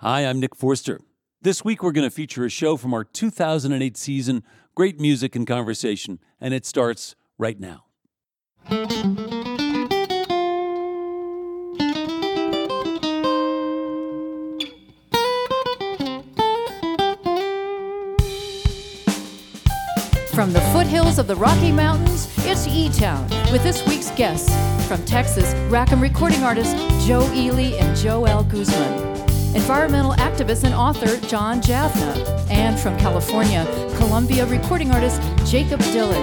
Hi, I'm Nick Forster. This week we're going to feature a show from our 2008 season, Great Music and Conversation, and it starts right now. From the foothills of the Rocky Mountains, it's E Town with this week's guests. From Texas, Rack 'Em recording artist Joe Ely and Joel Guzman. Environmental activist and author John Javna. And from California, Columbia recording artist Jakob Dylan.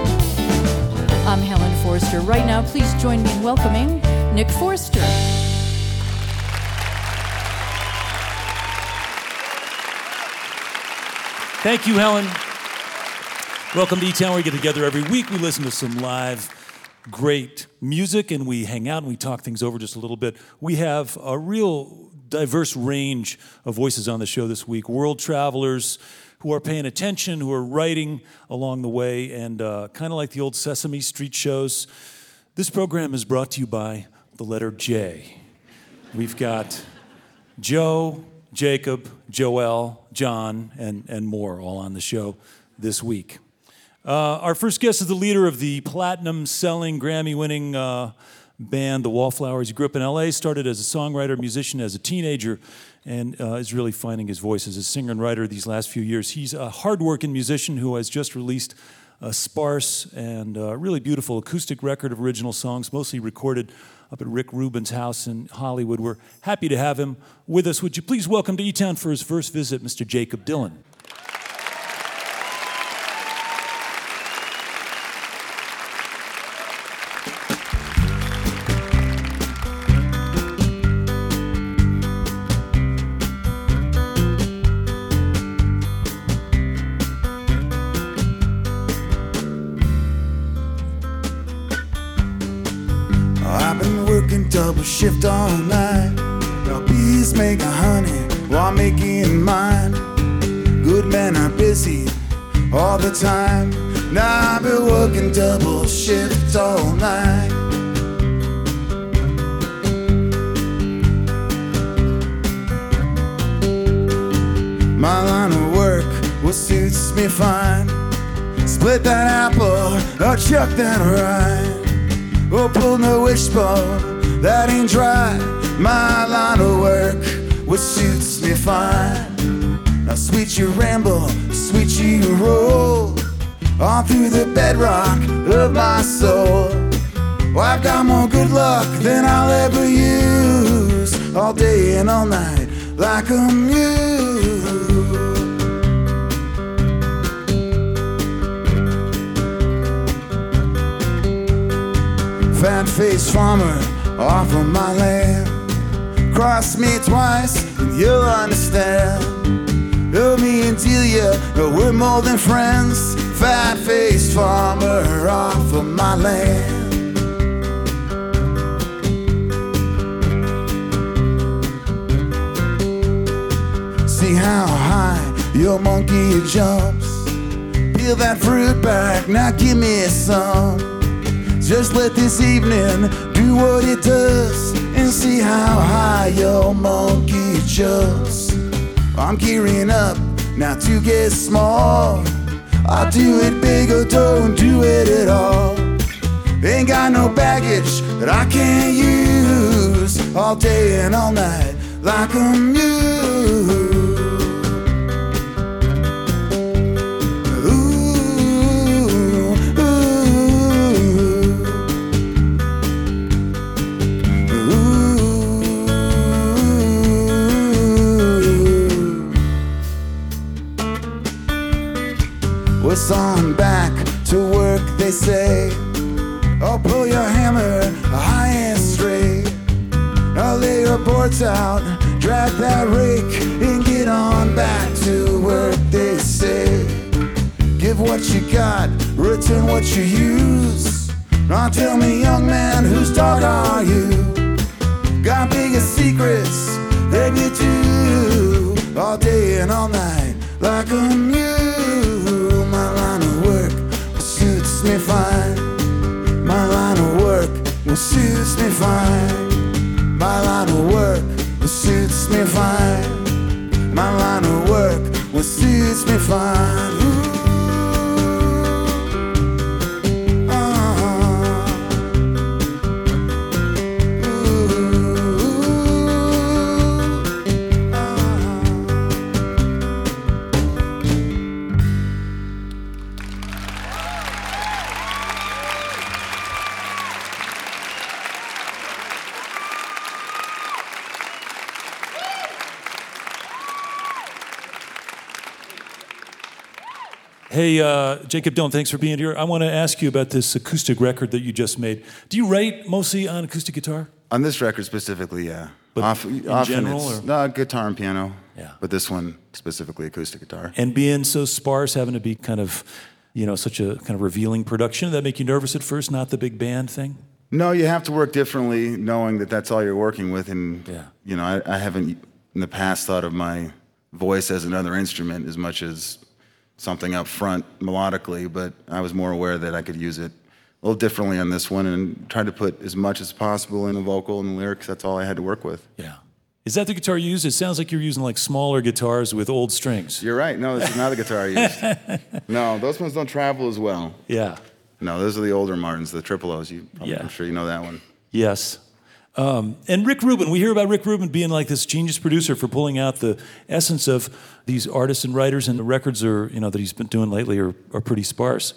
I'm Helen Forster. Right now, please join me in welcoming Nick Forster. Thank you, Helen. Welcome to eTown. We get together every week. We listen to some live, great music, and we hang out and we talk things over just a little bit. We have a real diverse range of voices on the show this week. World travelers who are paying attention, who are writing along the way, and uh, kind of like the old Sesame Street shows. This program is brought to you by the letter J. We've got Joe, Jakob, Joel, John, and, and more all on the show this week. Uh, our first guest is the leader of the platinum selling, Grammy winning uh, band, the Wallflowers. He grew up in LA, started as a songwriter, musician as a teenager, and uh, is really finding his voice as a singer and writer these last few years. He's a hardworking musician who has just released a sparse and uh, really beautiful acoustic record of original songs, mostly recorded up at Rick Rubin's house in Hollywood. We're happy to have him with us. Would you please welcome to E Town for his first visit, Mr. Jakob Dylan? Double shift all night. Now bees making honey while making mine. Good men are busy all the time. Now I've been working double shift all night. My line of work what suits me fine. Split that apple or chuck that rind. Oh, pull no wishbone, that ain't dry. My line of work, what suits me fine. Now, sweet you ramble, sweet you roll, on through the bedrock of my soul. Well, I've got more good luck than I'll ever use, all day and all night, like a muse. Fat faced farmer off of my land. Cross me twice and you'll understand. Oh, me and Delia, we're more than friends. Fat faced farmer off of my land. See how high your monkey jumps. Peel that fruit back, now give me some. Just let this evening do what it does and see how high your monkey jumps. I'm gearing up now to get small. I'll do it big or don't do it at all. Ain't got no baggage that I can't use all day and all night like a mule. On back to work, they say. Oh, pull your hammer high and straight. I'll lay your boards out, drag that rake, and get on back to work, they say. Give what you got, return what you use. Now tell me, young man, whose dog are you? Got bigger secrets than you do. All day and all night, like a mule. me fine. My line of work well, suits me fine. My line of work well, suits me fine. My line of work well, suits me fine. Hey, uh, Jakob Dylan, thanks for being here. I want to ask you about this acoustic record that you just made. Do you write mostly on acoustic guitar? On this record specifically, yeah. But Off- in often general, it's or- no guitar and piano. Yeah. But this one specifically acoustic guitar. And being so sparse, having to be kind of, you know, such a kind of revealing production, did that make you nervous at first, not the big band thing? No, you have to work differently, knowing that that's all you're working with. And Yeah. you know, I, I haven't in the past thought of my voice as another instrument as much as something up front melodically. But I was more aware that I could use it a little differently on this one, and tried to put as much as possible in the vocal and the lyrics. That's all I had to work with. Yeah. Is that the guitar you use? It sounds like you're using like smaller guitars with old strings. You're right. No, this is not the guitar I used. no, those ones don't travel as well. Yeah. No, those are the older Martins, the triple O's. You, Yeah. I'm sure you know that one. Yes. Um, and Rick Rubin, we hear about Rick Rubin being like this genius producer for pulling out the essence of these artists and writers, and the records are, you know, that he's been doing lately are, are pretty sparse.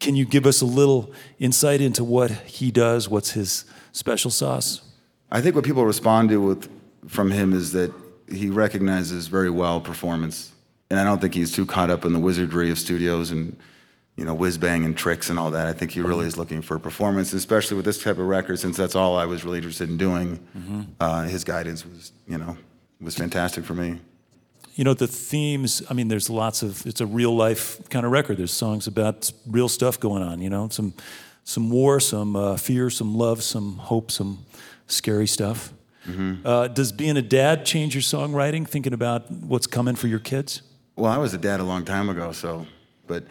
Can you give us a little insight into what he does? What's his special sauce? I think what people respond to with, from him is that he recognizes very well performance, and I don't think he's too caught up in the wizardry of studios and you know whiz bang and tricks and all that. I think he really is looking for performance, especially with this type of record, since that's all I was really interested in doing. Uh, his guidance was, you know, was fantastic for me. You know, the themes, I mean, there's lots of, it's a real life kind of record. There's songs about real stuff going on, you know, some, some war, some uh, fear, some love, some hope, some scary stuff. Uh, does being a dad change your songwriting, thinking about what's coming for your kids? Well, I was a dad a long time ago, so, but,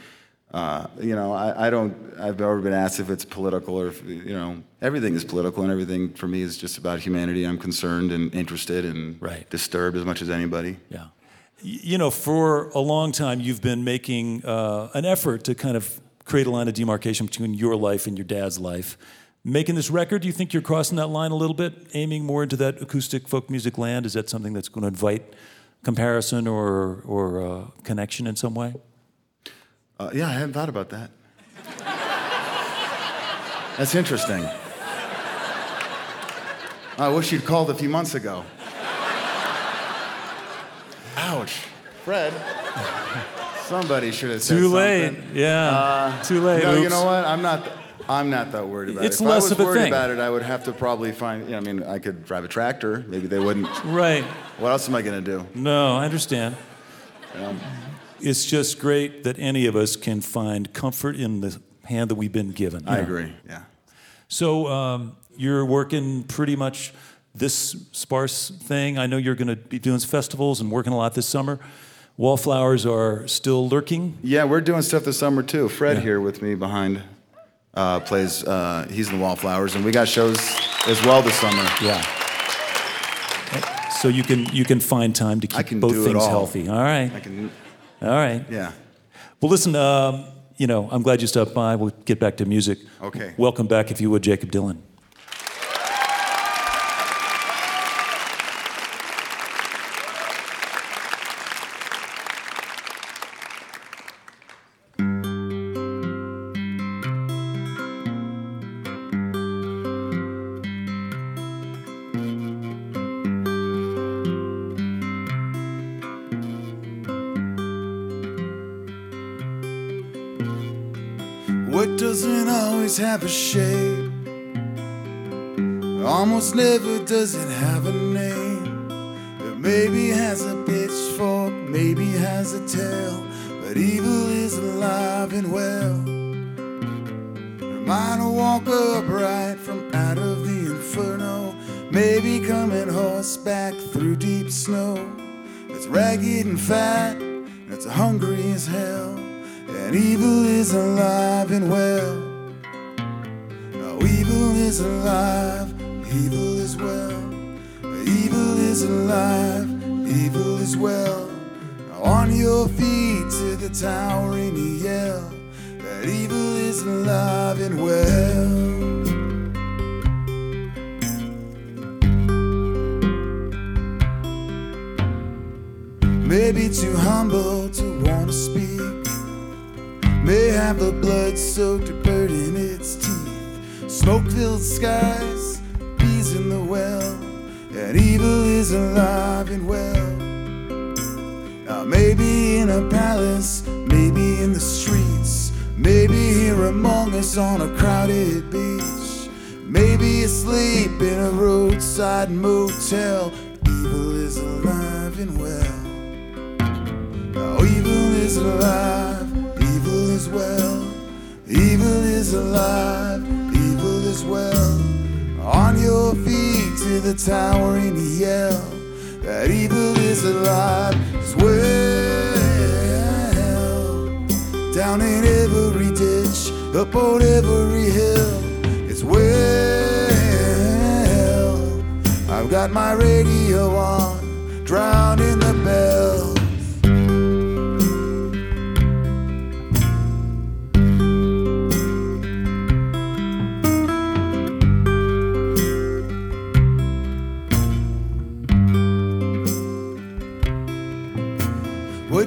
uh, you know, I, I don't, I've never been asked if it's political or, if, you know, everything is political and everything for me is just about humanity. I'm concerned and interested and Right. disturbed as much as anybody. Yeah. You know, for a long time, you've been making uh, an effort to kind of create a line of demarcation between your life and your dad's life. Making this record, do you think you're crossing that line a little bit, aiming more into that acoustic folk music land? Is that something that's going to invite comparison or, or uh, connection in some way? Uh, yeah, I hadn't thought about that. That's interesting. I wish you'd called a few months ago. Ouch. Fred. Somebody should have said something. Too late. something. Yeah. Too late. No, you know what? I'm not. I'm not that worried about It's it. If less I was of a worried thing. about it, I would have to probably find. You know, I mean, I could drive a tractor. Maybe they wouldn't. Right. What else am I gonna do? No, I understand. Um, It's just great that any of us can find comfort in the hand that we've been given. I agree. Yeah. So um, you're working pretty much this sparse thing. I know you're going to be doing festivals and working a lot this summer. Wallflowers are still lurking. Yeah, we're doing stuff this summer too. Fred Yeah. here with me behind uh, plays. Uh, he's in the Wallflowers, and we got shows as well this summer. Yeah. So you can you can find time to keep both things all. healthy. All right. All right. Yeah. Well, listen. Um, you know, I'm glad you stopped by. We'll get back to music. Okay. Welcome back, if you would, Jakob Dylan. What doesn't always have a shape? Almost never does it have a name. It maybe has a pitchfork, maybe has a tail, but evil is alive and well. Might walk upright from out of the inferno, maybe coming horseback through deep snow. It's ragged and fat, and it's hungry as hell, evil is alive and well. Now evil is alive, evil is well. Evil is alive, evil is well. Now On your feet to the towering yell that evil is alive and well. Maybe too humble May have the blood soaked bird in its teeth. Smoke filled skies, bees in the well, and evil is alive and well. Now, maybe in a palace, maybe in the streets, maybe here among us on a crowded beach, maybe asleep in a roadside motel. Evil is alive and well. Now evil is alive, well. Evil is alive, evil is well. On your feet to the towering yell that evil is alive as well. Down in every ditch, up on every hill, it's well. I've got my radio on, drowning the bells.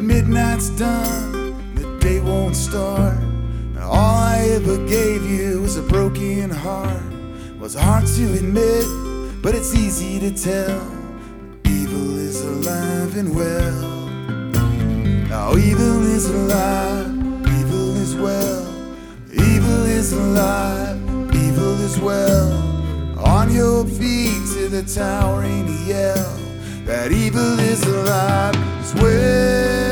Midnight's done, the day won't start. And all I ever gave you was a broken heart. Was hard to admit, but it's easy to tell. Evil is alive and well. Now evil is alive, evil is well. Evil is alive, evil is well. On your feet to the towering yell that evil is alive as well.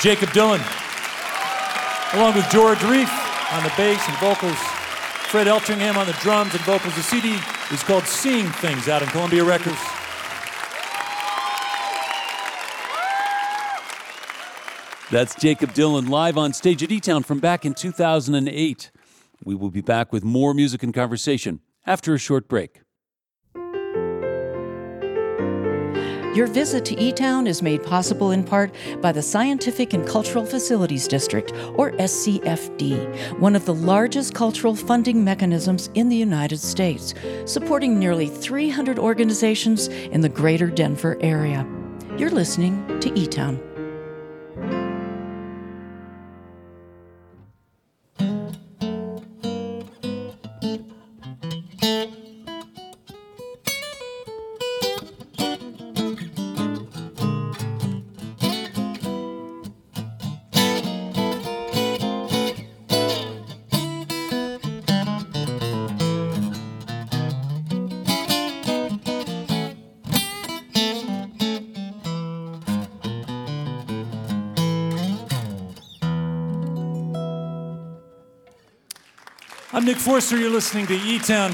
Jakob Dylan, along with George Reiff on the bass and vocals, Fred Eltringham on the drums and vocals. The CD is called Seeing Things out in Columbia Records. That's Jakob Dylan live on stage at E Town from back in 2008. We will be back with more music and conversation after a short break. Your visit to E Town is made possible in part by the Scientific and Cultural Facilities District, or SCFD, one of the largest cultural funding mechanisms in the United States, supporting nearly 300 organizations in the greater Denver area. You're listening to E Nick Forster. You're listening to E Town.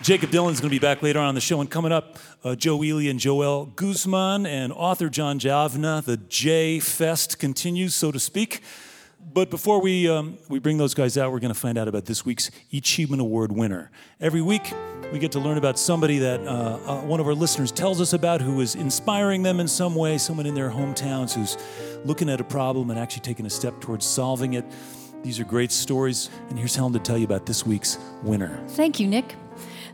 Jakob Dylan's going to be back later on the show, and coming up, uh, Joe Ely and Joel Guzman and author John Javna. The J Fest continues, so to speak. But before we, um, we bring those guys out, we're going to find out about this week's Achievement Award winner. Every week, we get to learn about somebody that uh, uh, one of our listeners tells us about who is inspiring them in some way, someone in their hometowns who's looking at a problem and actually taking a step towards solving it. These are great stories, and here's Helen to tell you about this week's winner. Thank you, Nick.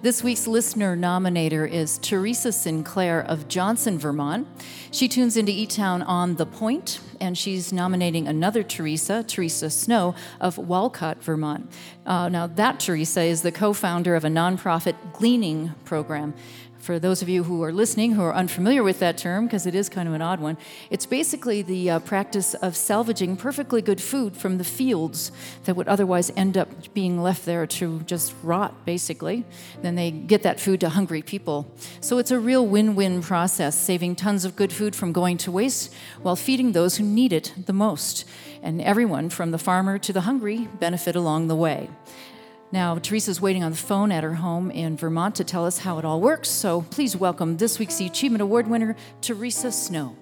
This week's listener nominator is Teresa Sinclair of Johnson, Vermont. She tunes into E Town on The Point, and she's nominating another Teresa, Teresa Snow of Wolcott, Vermont. Uh, now, that Teresa is the co founder of a nonprofit gleaning program. For those of you who are listening who are unfamiliar with that term, because it is kind of an odd one, it's basically the uh, practice of salvaging perfectly good food from the fields that would otherwise end up being left there to just rot, basically. Then they get that food to hungry people. So it's a real win win process, saving tons of good food from going to waste while feeding those who need it the most. And everyone, from the farmer to the hungry, benefit along the way. Now, Teresa's waiting on the phone at her home in Vermont to tell us how it all works, so please welcome this week's Achievement Award winner, Teresa Snow.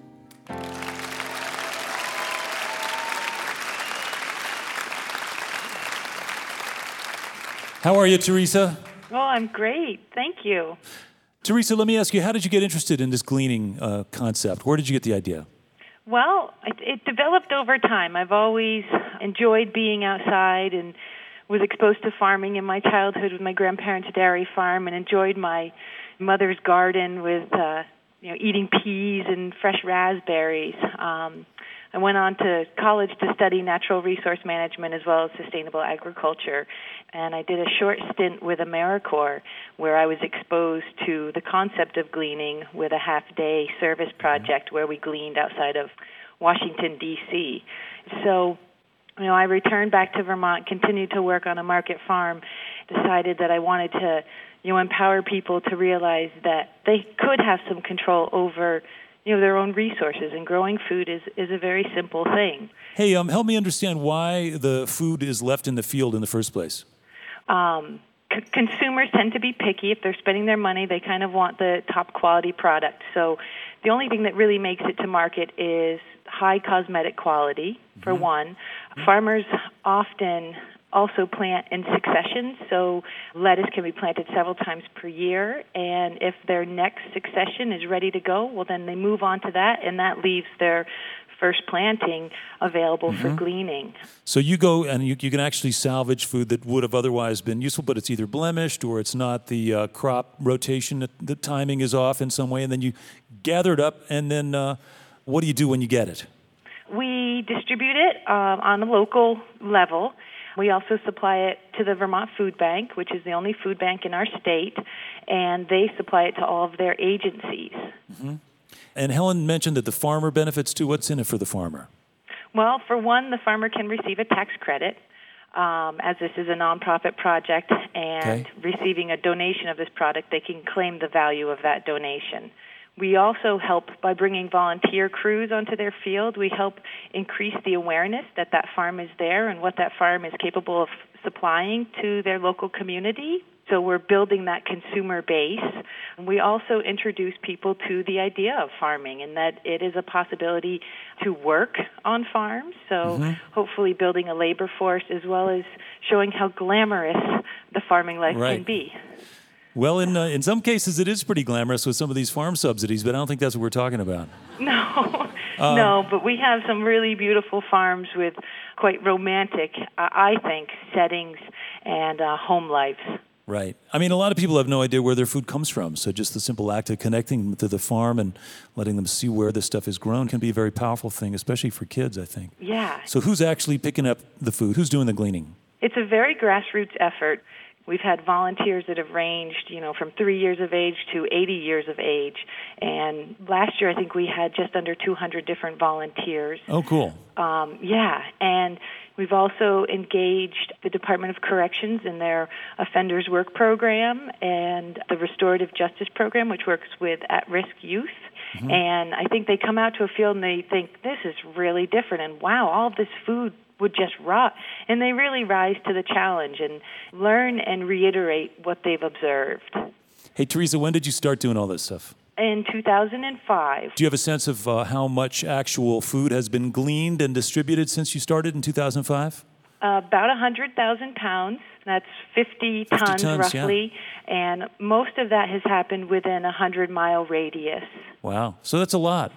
How are you, Teresa? Well, I'm great. Thank you. Teresa, let me ask you, how did you get interested in this gleaning uh, concept? Where did you get the idea? Well, it, it developed over time. I've always enjoyed being outside and was exposed to farming in my childhood with my grandparents' dairy farm and enjoyed my mother's garden with uh, you know eating peas and fresh raspberries. Um, I went on to college to study natural resource management as well as sustainable agriculture. And I did a short stint with AmeriCorps where I was exposed to the concept of gleaning with a half day service project where we gleaned outside of Washington, D.C. So you know, I returned back to Vermont, continued to work on a market farm, decided that I wanted to, you know, empower people to realize that they could have some control over, you know, their own resources. And growing food is is a very simple thing. Hey, um, help me understand why the food is left in the field in the first place. Um, c- consumers tend to be picky. If they're spending their money, they kind of want the top quality product. So, the only thing that really makes it to market is high cosmetic quality, for mm-hmm. one. Farmers often also plant in succession, so lettuce can be planted several times per year. And if their next succession is ready to go, well, then they move on to that, and that leaves their first planting available mm-hmm. for gleaning. So you go and you, you, can actually salvage food that would have otherwise been useful, but it's either blemished or it's not the uh, crop rotation, the timing is off in some way, and then you gather it up, and then uh, what do you do when you get it? We distribute it uh, on a local level. We also supply it to the Vermont Food Bank, which is the only food bank in our state, and they supply it to all of their agencies. Mm-hmm. And Helen mentioned that the farmer benefits too. What's in it for the farmer? Well, for one, the farmer can receive a tax credit. Um, as this is a nonprofit project and okay. receiving a donation of this product, they can claim the value of that donation. We also help by bringing volunteer crews onto their field. We help increase the awareness that that farm is there and what that farm is capable of supplying to their local community. So we're building that consumer base. We also introduce people to the idea of farming and that it is a possibility to work on farms. So mm-hmm. hopefully building a labor force as well as showing how glamorous the farming life right. can be. Well, in uh, in some cases, it is pretty glamorous with some of these farm subsidies, but I don't think that's what we're talking about. No, um, no, but we have some really beautiful farms with quite romantic, uh, I think, settings and uh, home lives. Right. I mean, a lot of people have no idea where their food comes from. So just the simple act of connecting them to the farm and letting them see where this stuff is grown can be a very powerful thing, especially for kids, I think. Yeah. So who's actually picking up the food? Who's doing the gleaning? It's a very grassroots effort. We've had volunteers that have ranged, you know, from three years of age to 80 years of age. And last year, I think we had just under 200 different volunteers. Oh, cool. Um, yeah, and we've also engaged the Department of Corrections in their Offenders Work Program and the Restorative Justice Program, which works with at risk youth. Mm-hmm. And I think they come out to a field and they think, this is really different. And wow, all this food would just rot. And they really rise to the challenge and learn and reiterate what they've observed. Hey, Teresa, when did you start doing all this stuff? In 2005. Do you have a sense of uh, how much actual food has been gleaned and distributed since you started in 2005? Uh, about 100,000 pounds. That's 50, 50 tons, tons, roughly. Yeah. And most of that has happened within a 100 mile radius. Wow. So that's a lot.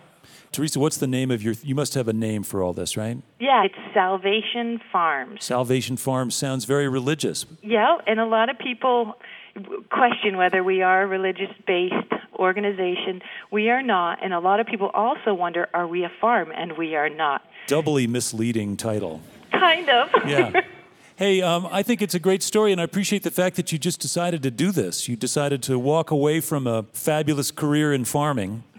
Teresa, what's the name of your? You must have a name for all this, right? Yeah, it's Salvation Farms. Salvation Farms sounds very religious. Yeah, and a lot of people question whether we are a religious based organization. We are not, and a lot of people also wonder are we a farm? And we are not. Doubly misleading title. Kind of. yeah. Hey, um, I think it's a great story, and I appreciate the fact that you just decided to do this. You decided to walk away from a fabulous career in farming.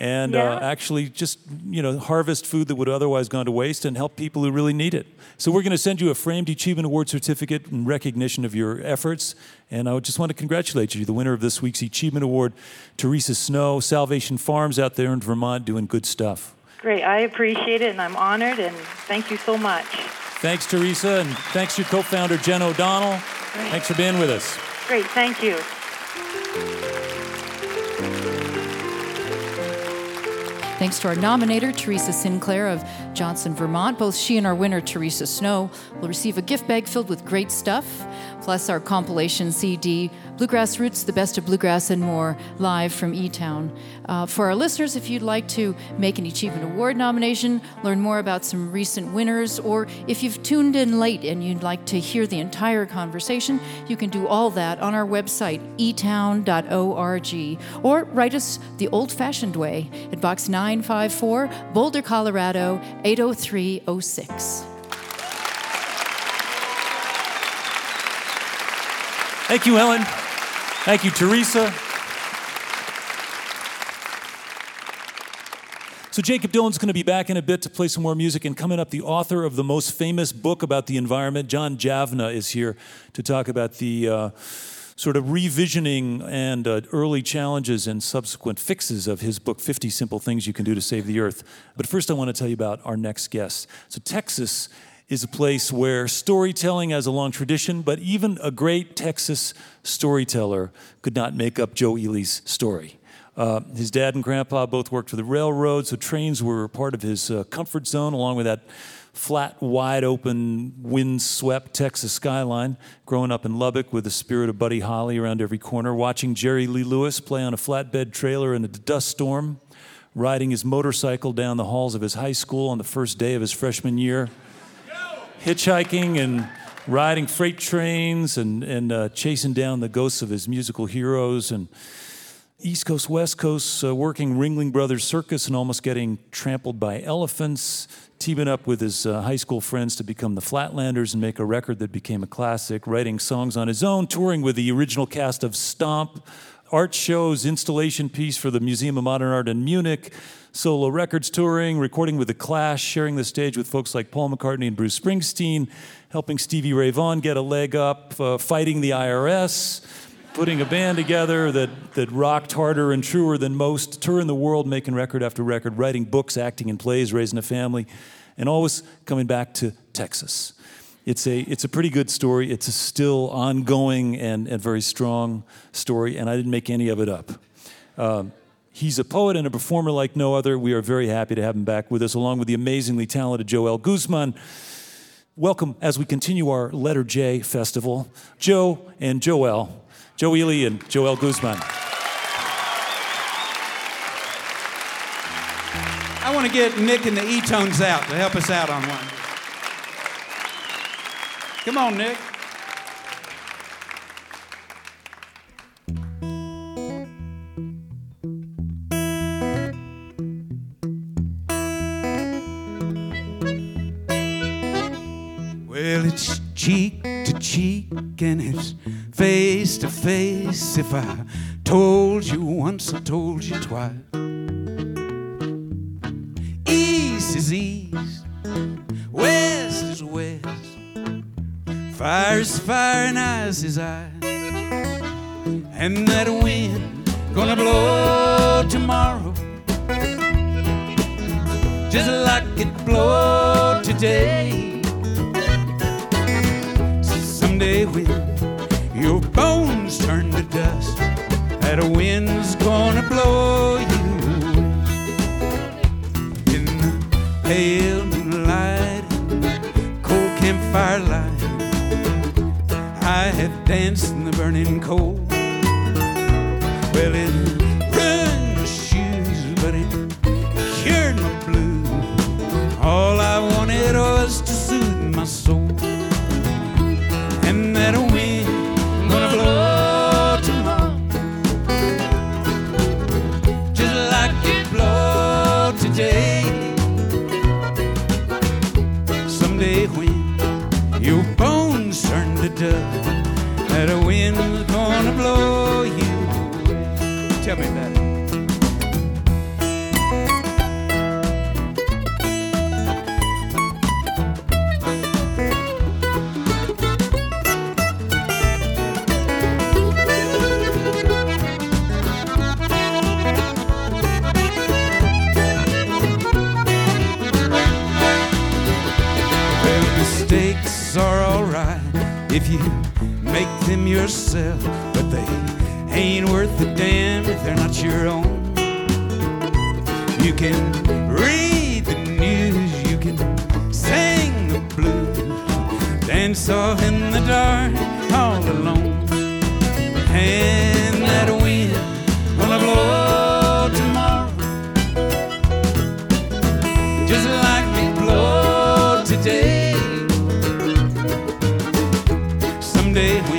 and Yeah. uh, actually just you know harvest food that would otherwise gone to waste and help people who really need it. So we're going to send you a framed Achievement Award certificate in recognition of your efforts. And I just want to congratulate you, the winner of this week's Achievement Award, Teresa Snow, Salvation Farms out there in Vermont doing good stuff. Great. I appreciate it, and I'm honored, and thank you so much. Thanks, Teresa, and thanks to your co-founder Jen O'Donnell. Thanks for being with us. Great. Thank you. Thanks to our nominator, Teresa Sinclair of Johnson, Vermont. Both she and our winner, Teresa Snow, will receive a gift bag filled with great stuff, plus our compilation CD, Bluegrass Roots, the best of bluegrass and more, live from E Town. Uh, for our listeners, if you'd like to make an Achievement Award nomination, learn more about some recent winners, or if you've tuned in late and you'd like to hear the entire conversation, you can do all that on our website, etown.org, or write us the old fashioned way at Box 954, Boulder, Colorado 80306. Thank you, Ellen. Thank you, Teresa. So, Jakob Dylan's going to be back in a bit to play some more music. And coming up, the author of the most famous book about the environment, John Javna, is here to talk about the uh, sort of revisioning and uh, early challenges and subsequent fixes of his book, 50 Simple Things You Can Do to Save the Earth. But first, I want to tell you about our next guest. So, Texas is a place where storytelling has a long tradition, but even a great Texas storyteller could not make up Joe Ely's story. Uh, his dad and grandpa both worked for the railroad, so trains were part of his uh, comfort zone, along with that flat, wide open, wind-swept Texas skyline. Growing up in Lubbock with the spirit of Buddy Holly around every corner, watching Jerry Lee Lewis play on a flatbed trailer in a dust storm, riding his motorcycle down the halls of his high school on the first day of his freshman year hitchhiking and riding freight trains and, and uh, chasing down the ghosts of his musical heroes and East Coast, West Coast, uh, working Ringling Brothers Circus and almost getting trampled by elephants, teaming up with his uh, high school friends to become the Flatlanders and make a record that became a classic, writing songs on his own, touring with the original cast of Stomp, art shows, installation piece for the Museum of Modern Art in Munich, solo records touring, recording with The Clash, sharing the stage with folks like Paul McCartney and Bruce Springsteen, helping Stevie Ray Vaughan get a leg up, uh, fighting the IRS, putting a band together that, that rocked harder and truer than most, touring the world, making record after record, writing books, acting in plays, raising a family, and always coming back to Texas. It's a, it's a pretty good story. It's a still ongoing and, and very strong story, and I didn't make any of it up. Um, he's a poet and a performer like no other. We are very happy to have him back with us, along with the amazingly talented Joel Guzman. Welcome as we continue our Letter J festival, Joe and Joel, Joe Ely and Joel Guzman. I want to get Nick and the E-tones out to help us out on one. Come on, Nick. Well, it's cheek to cheek and it's face to face. If I told you once, I told you twice. East is east, west is west. Fire is fire and ice is ice. And that wind gonna blow tomorrow. Just like it blowed today. Someday when your bones turn to dust, that wind's gonna danced in the burning cold. Someday when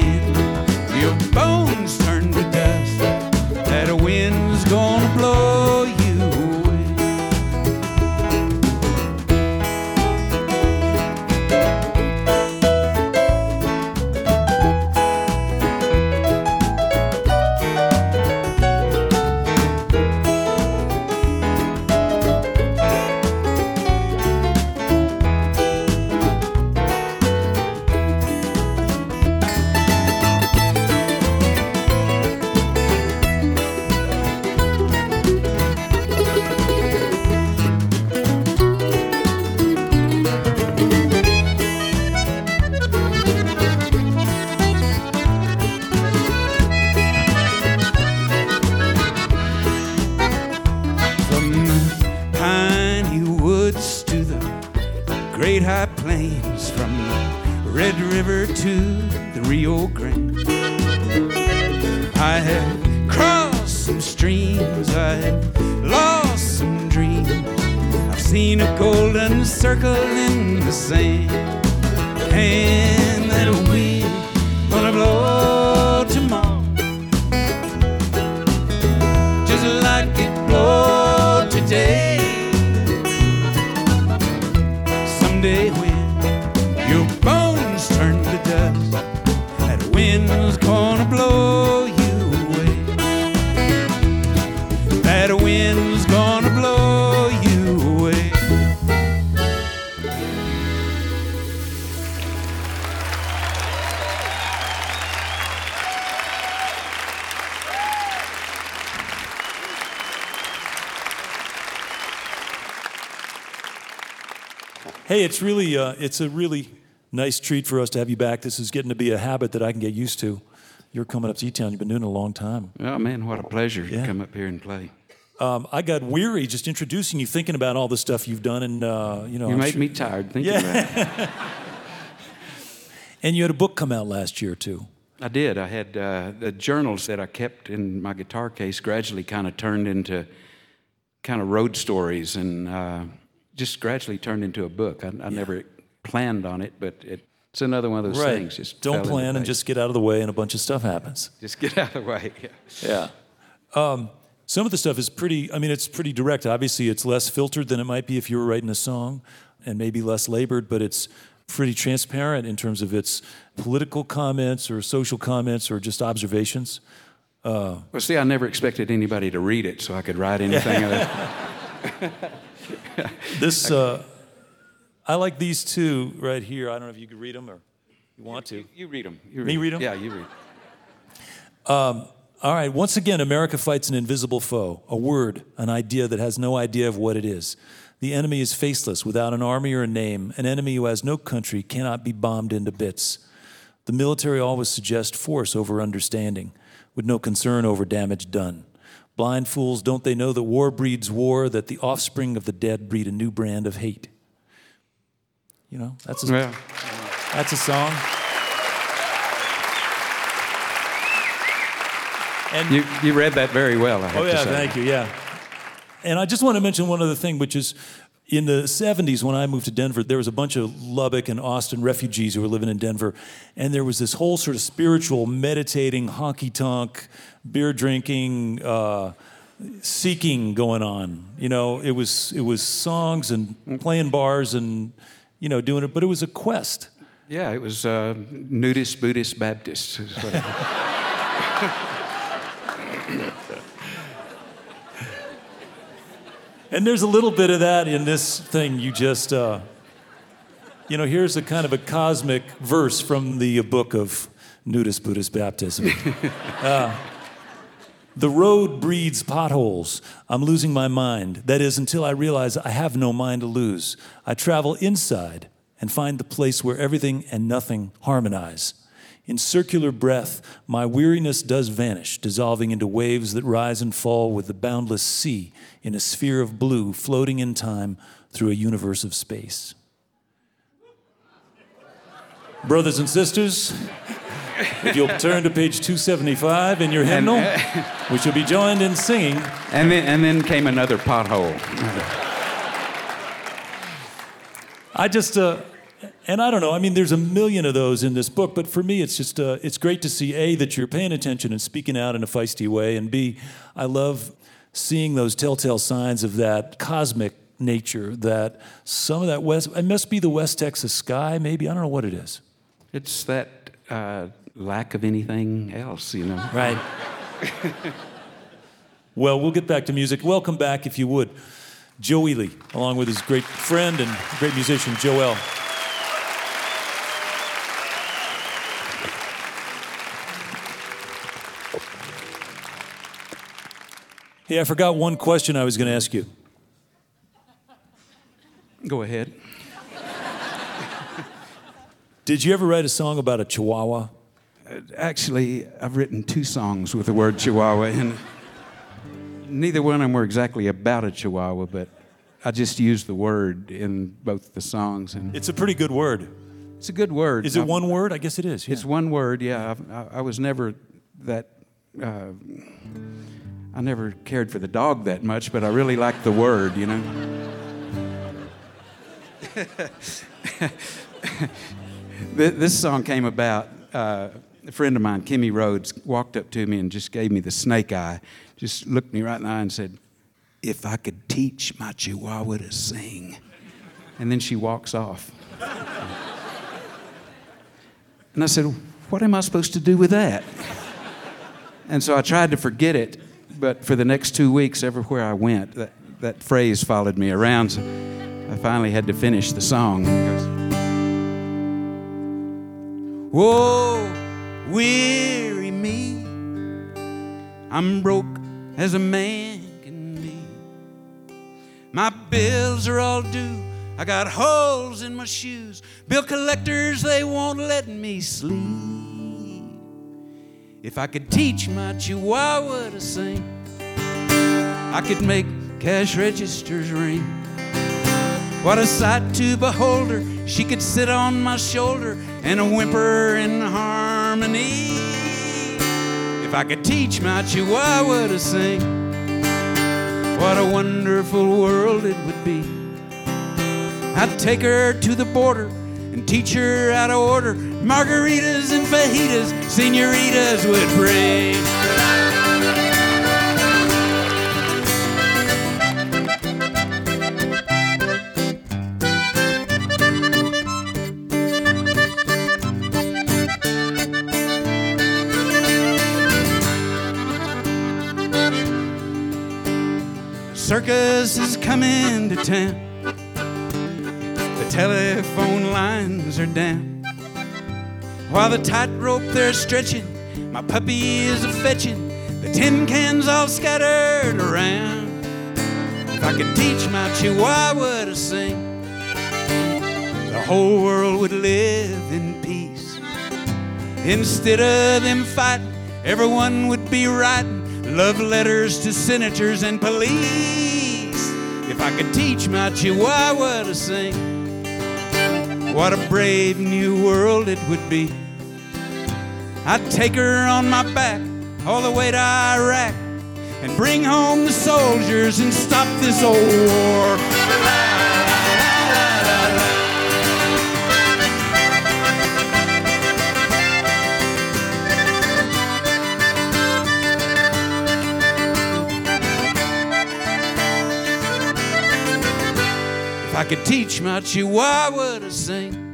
Hey, it's really, uh, it's a really nice treat for us to have you back. This is getting to be a habit that I can get used to. You're coming up to eTown. You've been doing it a long time. Oh man, what a pleasure Yeah. to come up here and play. Um, I got weary just introducing you, thinking about all the stuff you've done, and uh, you know, You I'm made sure- me tired thinking Yeah. about it. And you had a book come out last year too. I did. I had uh, the journals that I kept in my guitar case gradually kind of turned into kind of road stories and uh, just gradually turned into a book. I, I never planned on it, but it, it's another one of those things. Just Don't plan and just get out of the way, and a bunch of stuff happens. just get out of the way. Yeah. Yeah. Um, some of the stuff is pretty, I mean, it's pretty direct. Obviously, it's less filtered than it might be if you were writing a song and maybe less labored, but it's pretty transparent in terms of its political comments or social comments or just observations. Well, see, I never expected anybody to read it, so I could write anything. This, uh, I like these two right here. I don't know if you can read them or you want to. You read them. You Me them. Yeah, you read. All right, once again, America fights an invisible foe, a word, an idea that has no idea of what it is. The enemy is faceless, without an army or a name. An enemy who has no country cannot be bombed into bits. The military always suggests force over understanding, with no concern over damage done. Blind fools, don't they know that war breeds war, that the offspring of the dead breed a new brand of hate? You know, that's a, Well, that's a song. And you, you read that very well, I have Oh, to yeah, say. thank you. Yeah. And I just want to mention one other thing, which is in the 70s when I moved to Denver, there was a bunch of Lubbock and Austin refugees who were living in Denver. And there was this whole sort of spiritual, meditating, honky tonk, beer drinking, uh, seeking going on. You know, it was, it was songs and playing bars and, you know, doing it, but it was a quest. Yeah, it was uh, nudist, Buddhist, Baptist. is what it- And there's a little bit of that in this thing you just, uh, you know, here's a kind of a cosmic verse from the book of nudist Buddhist baptism. Uh, the road breeds potholes. I'm losing my mind. That is, until I realize I have no mind to lose. I travel inside and find the place where everything and nothing harmonize. In circular breath, my weariness does vanish, dissolving into waves that rise and fall with the boundless sea in a sphere of blue floating in time through a universe of space. Brothers and sisters, if you'll turn to page 275 in your hymnal, we shall be joined in singing. And then, and then came another pothole. I just, uh, and I don't know. I mean, there's a million of those in this book, but for me, it's just, uh, it's great to see a that you're paying attention and speaking out in a feisty way, and b, I love seeing those telltale signs of that cosmic nature. That some of that west, it must be the West Texas sky, maybe. I don't know what it is. It's that uh, lack of anything else, you know. Right. well, we'll get back to music. Welcome back, if you would, Joe Ely, along with his great friend and great musician, Joel. Hey, I forgot one question I was going to ask you. Go ahead. Did you ever write a song about a chihuahua? Actually, I've written two songs with the word Chihuahua, and neither one of them were exactly about a Chihuahua, but I just used the word in both the songs. And It's a pretty good word. it's a good word. Is it I- one word? I guess it is. yeah. It's one word, yeah. I, I, I was never that. Uh, I never cared for the dog that much, but I really liked the word, you know. This song came about. Uh, a friend of mine, Kimmie Rhodes, walked up to me and just gave me the snake eye. Just looked me right in the eye and said, "If I could teach my Chihuahua to sing," and then she walks off. And I said, What am I supposed to do with that? And so I tried to forget it, but for the next two weeks, everywhere I went, that, that phrase followed me around. So I finally had to finish the song. Whoa, weary me. I'm broke as a man can be. My bills are all due. I got holes in my shoes. Bill collectors, they won't let me sleep. If I could teach my chihuahua to sing, I could make cash registers ring. What a sight to behold her. She could sit on my shoulder and whimper in harmony. If I could teach my chihuahua to sing, what a wonderful world it would be. I'd take her to the border and how to order margaritas and fajitas, senoritas would bring. Circus is coming to town. Telephone lines are down. While the tightrope they're stretching, my puppy is a fetching. The tin cans all scattered around. If I could teach my chihuahua to sing, the whole world would live in peace. Instead of them fighting, everyone would be writing love letters to senators and police. If I could teach my chihuahua to sing, brave new world it would be. I'd take her on my back all the way to Iraq and bring home the soldiers and stop this old war. If I could teach my chihuahua to sing,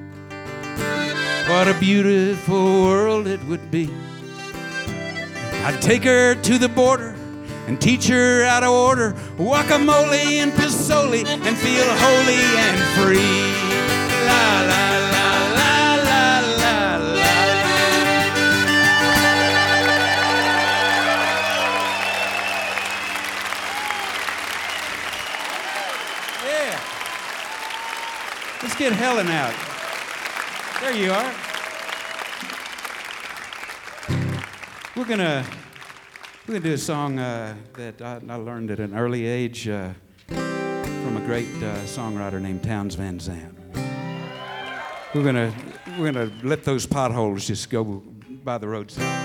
what a beautiful world it would be. I'd take her to the border and teach her how to order guacamole and pisoli and feel holy and free. La la la la la la la. Yeah. Let's get Helen out. There you are. We're gonna we're gonna do a song uh, that I, I learned at an early age uh, from a great uh, songwriter named Townes Van Zandt. We're gonna we're gonna let those potholes just go by the roadside.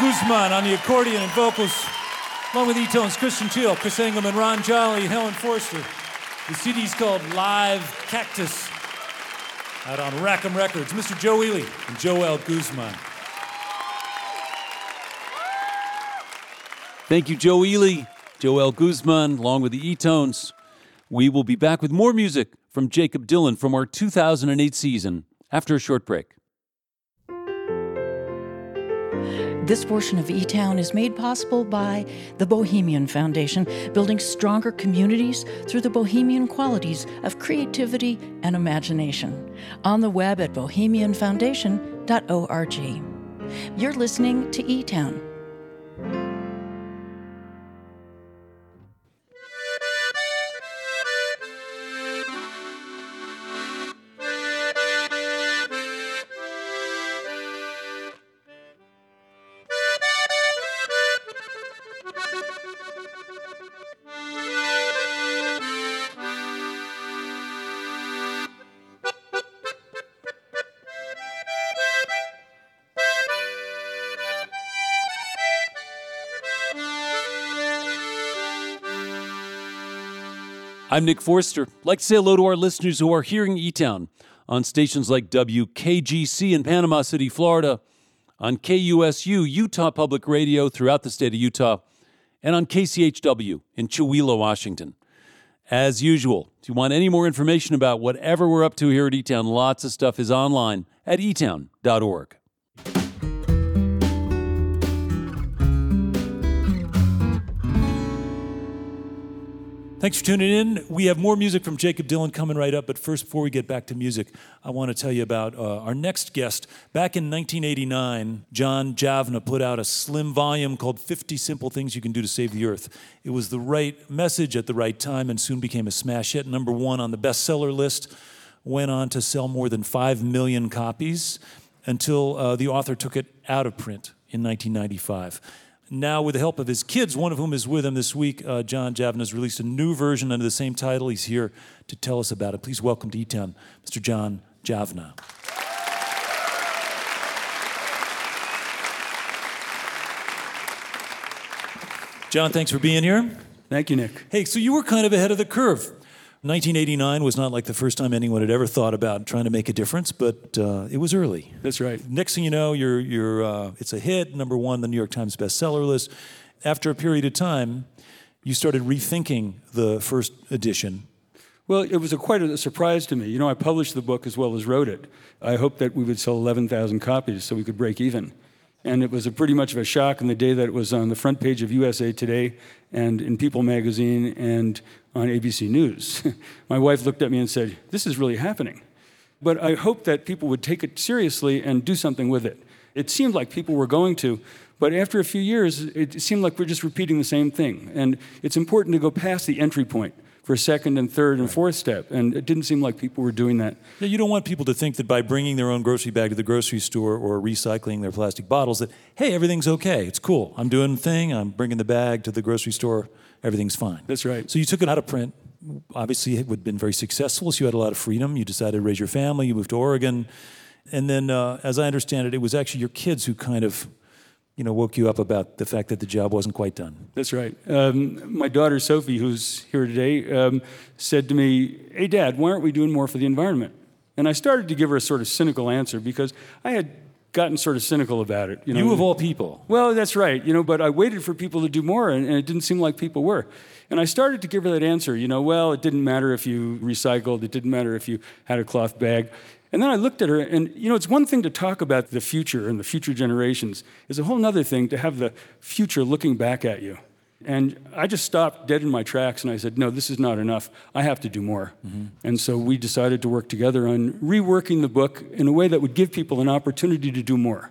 Guzman on the accordion and vocals, along with E-Tones, Christian Teal, Chris Engelman, Ron Jolly, Helen Forster. The CD's called Live Cactus, out on Rack 'Em Records. Mr. Joe Ely and Joel Guzman. Thank you, Joe Ely, Joel Guzman, along with the E-Tones. We will be back with more music from Jakob Dylan from our 2008 season after a short break. This portion of E Town is made possible by the Bohemian Foundation, building stronger communities through the bohemian qualities of creativity and imagination. On the web at bohemianfoundation.org. You're listening to E Town. I'm Nick Forster. Like to say hello to our listeners who are hearing E Town on stations like WKGC in Panama City, Florida, on KUSU, Utah Public Radio throughout the state of Utah, and on KCHW in Chewelah, Washington. As usual, if you want any more information about whatever we're up to here at E Town, lots of stuff is online at etown.org. Thanks for tuning in. We have more music from Jakob Dylan coming right up. But first, before we get back to music, I want to tell you about uh, our next guest. Back in 1989, John Javna put out a slim volume called 50 Simple Things You Can Do to Save the Earth. It was the right message at the right time and soon became a smash hit, number one on the bestseller list. Went on to sell more than 5 million copies until uh, the author took it out of print in 1995 now with the help of his kids, one of whom is with him this week, uh, John Javna has released a new version under the same title. He's here to tell us about it. Please welcome to eTown, Mr. John Javna. John, thanks for being here. Thank you, Nick. Hey, so you were kind of ahead of the curve. 1989 was not like the first time anyone had ever thought about trying to make a difference, but uh, it was early. That's right. Next thing you know, you're, you're, uh, it's a hit, number one, the New York Times bestseller list. After a period of time, you started rethinking the first edition. Well, it was a quite a surprise to me. You know, I published the book as well as wrote it. I hoped that we would sell 11,000 copies so we could break even. And it was a pretty much of a shock on the day that it was on the front page of USA Today and in People magazine and on ABC News. My wife looked at me and said, This is really happening. But I hoped that people would take it seriously and do something with it. It seemed like people were going to, but after a few years, it seemed like we're just repeating the same thing. And it's important to go past the entry point for a second and third and fourth step. And it didn't seem like people were doing that. Yeah, you don't want people to think that by bringing their own grocery bag to the grocery store or recycling their plastic bottles that, hey, everything's okay. It's cool. I'm doing the thing. I'm bringing the bag to the grocery store. Everything's fine. That's right. So you took it out of print. Obviously, it had been very successful. So you had a lot of freedom. You decided to raise your family. You moved to Oregon. And then, uh, as I understand it, it was actually your kids who kind of you know, woke you up about the fact that the job wasn't quite done. That's right. Um, my daughter Sophie, who's here today, um, said to me, "Hey, Dad, why aren't we doing more for the environment?" And I started to give her a sort of cynical answer because I had gotten sort of cynical about it. You, know? you of all people. Well, that's right. You know, but I waited for people to do more, and, and it didn't seem like people were. And I started to give her that answer. You know, well, it didn't matter if you recycled. It didn't matter if you had a cloth bag. And then I looked at her, and you know, it's one thing to talk about the future and the future generations. It's a whole other thing to have the future looking back at you. And I just stopped dead in my tracks and I said, no, this is not enough. I have to do more. Mm-hmm. And so we decided to work together on reworking the book in a way that would give people an opportunity to do more.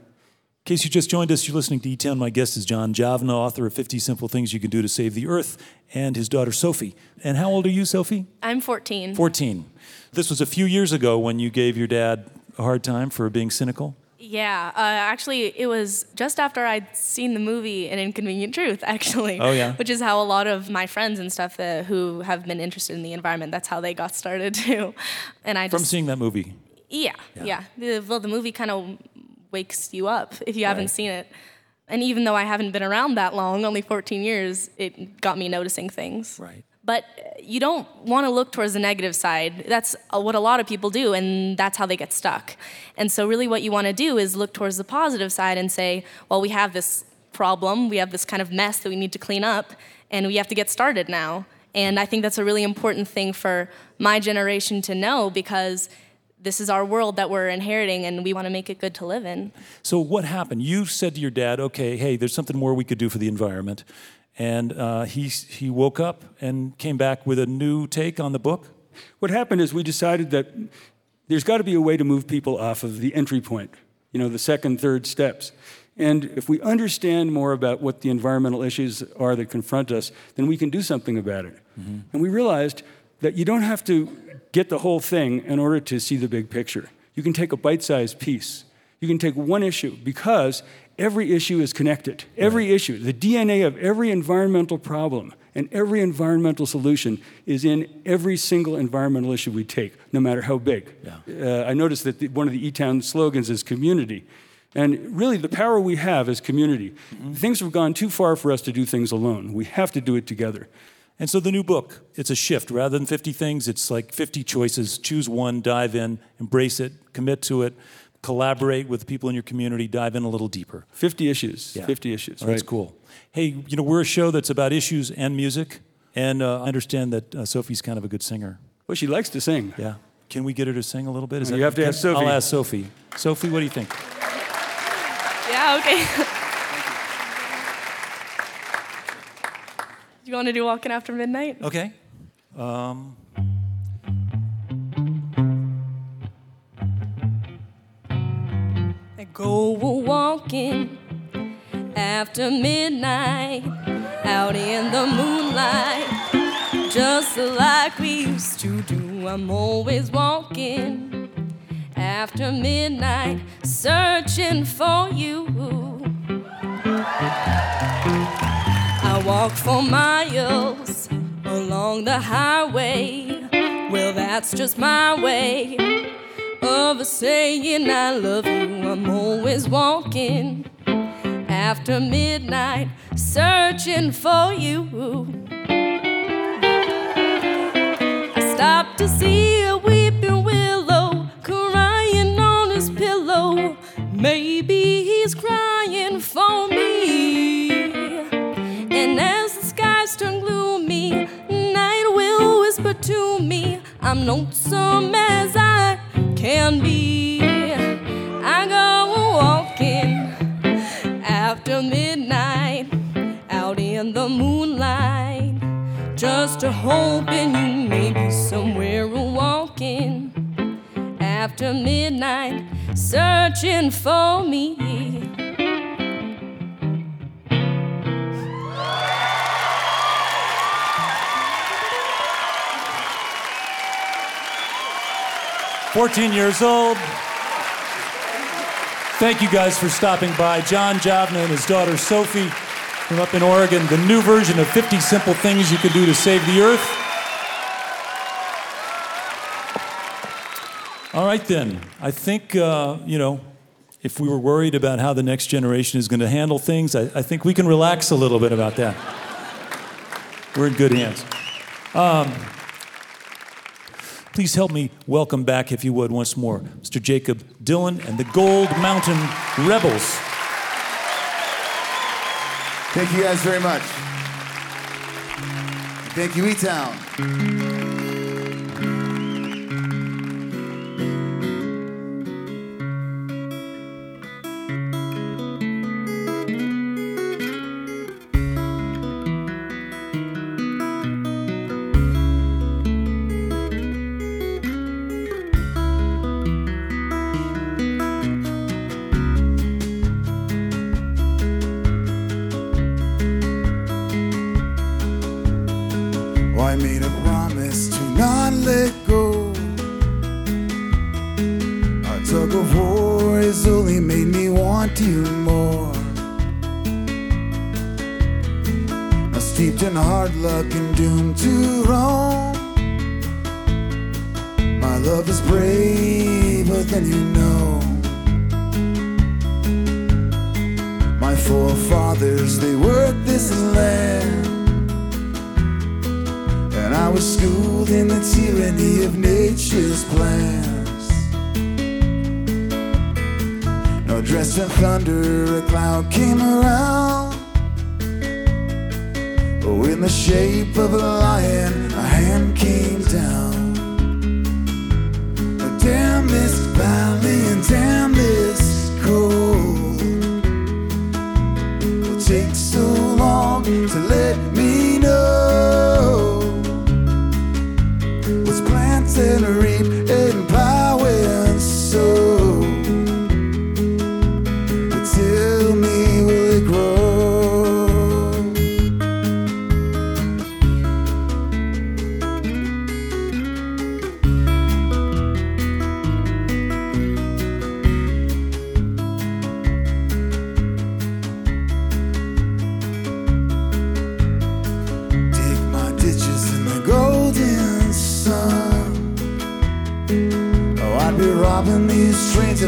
In case you just joined us, you're listening to eTown. My guest is John Javna, author of 50 Simple Things You Can Do to Save the Earth, and his daughter Sophie. And how old are you, Sophie? I'm 14. 14. This was a few years ago when you gave your dad a hard time for being cynical. Yeah, uh, actually, it was just after I'd seen the movie An Inconvenient Truth, actually. Oh, yeah. Which is how a lot of my friends and stuff uh, who have been interested in the environment, that's how they got started too. And I just, From seeing that movie? Yeah, yeah. yeah. The, well, the movie kind of wakes you up if you haven't seen it. And even though I haven't been around that long, only 14 years, it got me noticing things. Right. But uh, you don't want to look towards the negative side. That's uh, what a lot of people do, and that's how they get stuck. And so, really, what you want to do is look towards the positive side and say, well, we have this problem, we have this kind of mess that we need to clean up, and we have to get started now. And I think that's a really important thing for my generation to know because this is our world that we're inheriting, and we want to make it good to live in. So what happened? You said to your dad, "Okay, hey, there's something more we could do for the environment," and uh, he he woke up and came back with a new take on the book. What happened is we decided that there's got to be a way to move people off of the entry point, you know, the second, third steps. And if we understand more about what the environmental issues are that confront us, then we can do something about it. And we realized that you don't have to get the whole thing in order to see the big picture. You can take a bite sized piece. You can take one issue because every issue is connected. Every issue, the DNA of every environmental problem and every environmental solution is in every single environmental issue we take, no matter how big. Uh, I noticed that the, one of the eTown slogans is community. And really, the power we have is community. Things have gone too far for us to do things alone. We have to do it together. And so the new book, it's a shift. Rather than 50 things, it's like 50 choices. Choose one, dive in, embrace it, commit to it, collaborate with people in your community, dive in a little deeper. 50 issues. Yeah. 50 issues. That's cool. Hey, you know, we're a show that's about issues and music, and uh, I understand that uh, Sophie's kind of a good singer. Well, she likes to sing. Yeah. Can we get her to sing a little bit? Is You have to ask Sophie. I'll ask Sophie. Sophie, what do you think? Yeah, okay. you want to do Walking After Midnight? Okay. Um, Go walking after midnight out in the moonlight, just like we used to do. I'm always walking after midnight, searching for you. I walk for miles along the highway. Well, that's just my way of a saying I love you. I'm always walking after midnight, searching for you. I stopped to see a weeping willow crying on his pillow. Maybe he's crying for me. And as the skies turn gloomy, night will whisper to me, I'm lonesome can be. I go walking after midnight out in the moonlight, just a hoping you may be somewhere walking after midnight, searching for me. Fourteen years old. Thank you guys for stopping by. John Javna and his daughter Sophie from up in Oregon. The new version of 50 Simple Things You Can Do to Save the Earth. All right, then. I think, uh, you know, if we were worried about how the next generation is going to handle things, I, I think we can relax a little bit about that. We're in good hands. Um, please help me welcome back, if you would, once more, Mr. Jakob Dylan and the Gold Mountain Rebels. Thank you guys very much. Thank you, E Town. Made a promise to not let go. Our tug of war has only made me want you more. Now steeped in hard luck and doomed to roam. My love is braver than you know. My forefathers, they worked this land. I was schooled in the tyranny of nature's plans. No dressed in thunder, a cloud came around. Oh, in the shape of a lion, a hand came down. Damn this valley and damn this cold. It takes so long to let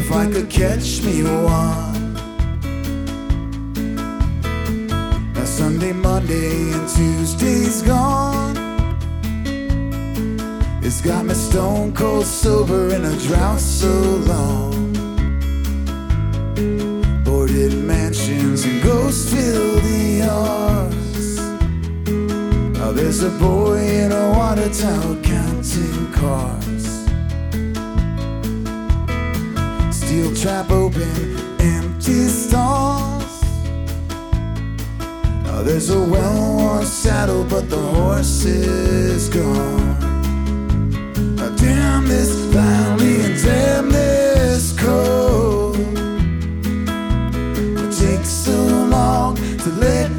if I could catch me one. Now Sunday, Monday, and Tuesday's gone. It's got me stone cold sober in a drought so long. Boarded mansions and ghosts ghost filled yards. Now there's a boy in a water tower counting cars. Steel trap open, empty stalls. Now there's a well-worn saddle, but the horse is gone. Now damn this valley and damn this cold. It takes so long to let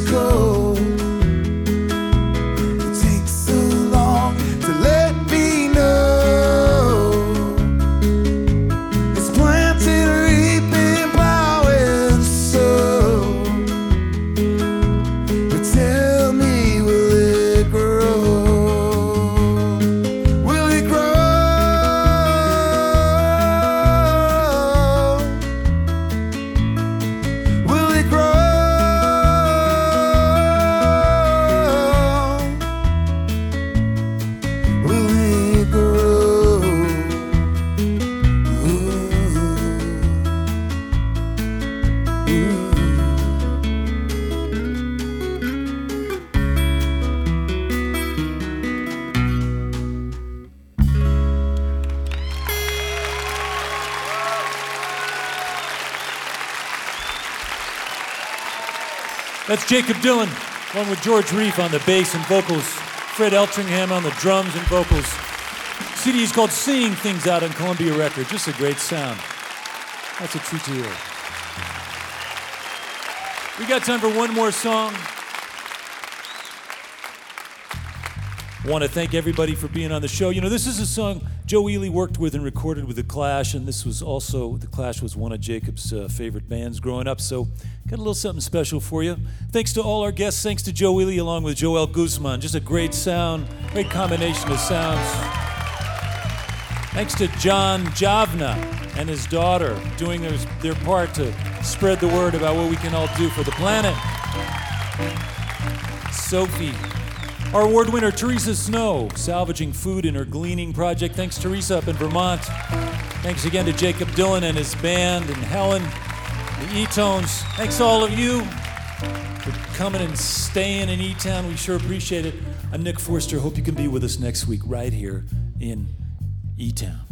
damn cold. Jakob Dylan, along with George Reiff on the bass and vocals, Fred Eltringham on the drums and vocals. CD is called Seeing Things Out on Columbia Records. Just a great sound. That's a treat to hear. We got time for one more song. Want to thank everybody for being on the show. You know, this is a song Joe Ely worked with and recorded with The Clash, and this was also, The Clash was one of Jakob's uh, favorite bands growing up, so got a little something special for you. Thanks to all our guests, thanks to Joe Ely along with Joel Guzman. Just a great sound, great combination of sounds. Thanks to John Javna and his daughter doing their, their part to spread the word about what we can all do for the planet. Sophie. Our award winner, Theresa Snow, salvaging food in her gleaning project. Thanks, Theresa, up in Vermont. Thanks again to Jakob Dylan and his band and Helen, the E-Tones. Thanks to all of you for coming and staying in eTown. We sure appreciate it. I'm Nick Forster. Hope you can be with us next week right here in eTown. Baby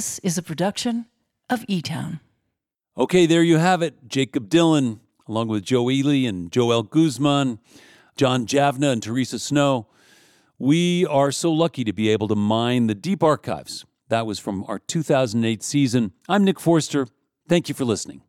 This is a production of E Town. Okay, there you have it. Jakob Dylan, along with Joe Ely and Joel Guzman, John Javna, and Theresa Snow. We are so lucky to be able to mine the deep archives. That was from our 2008 season. I'm Nick Forster. Thank you for listening.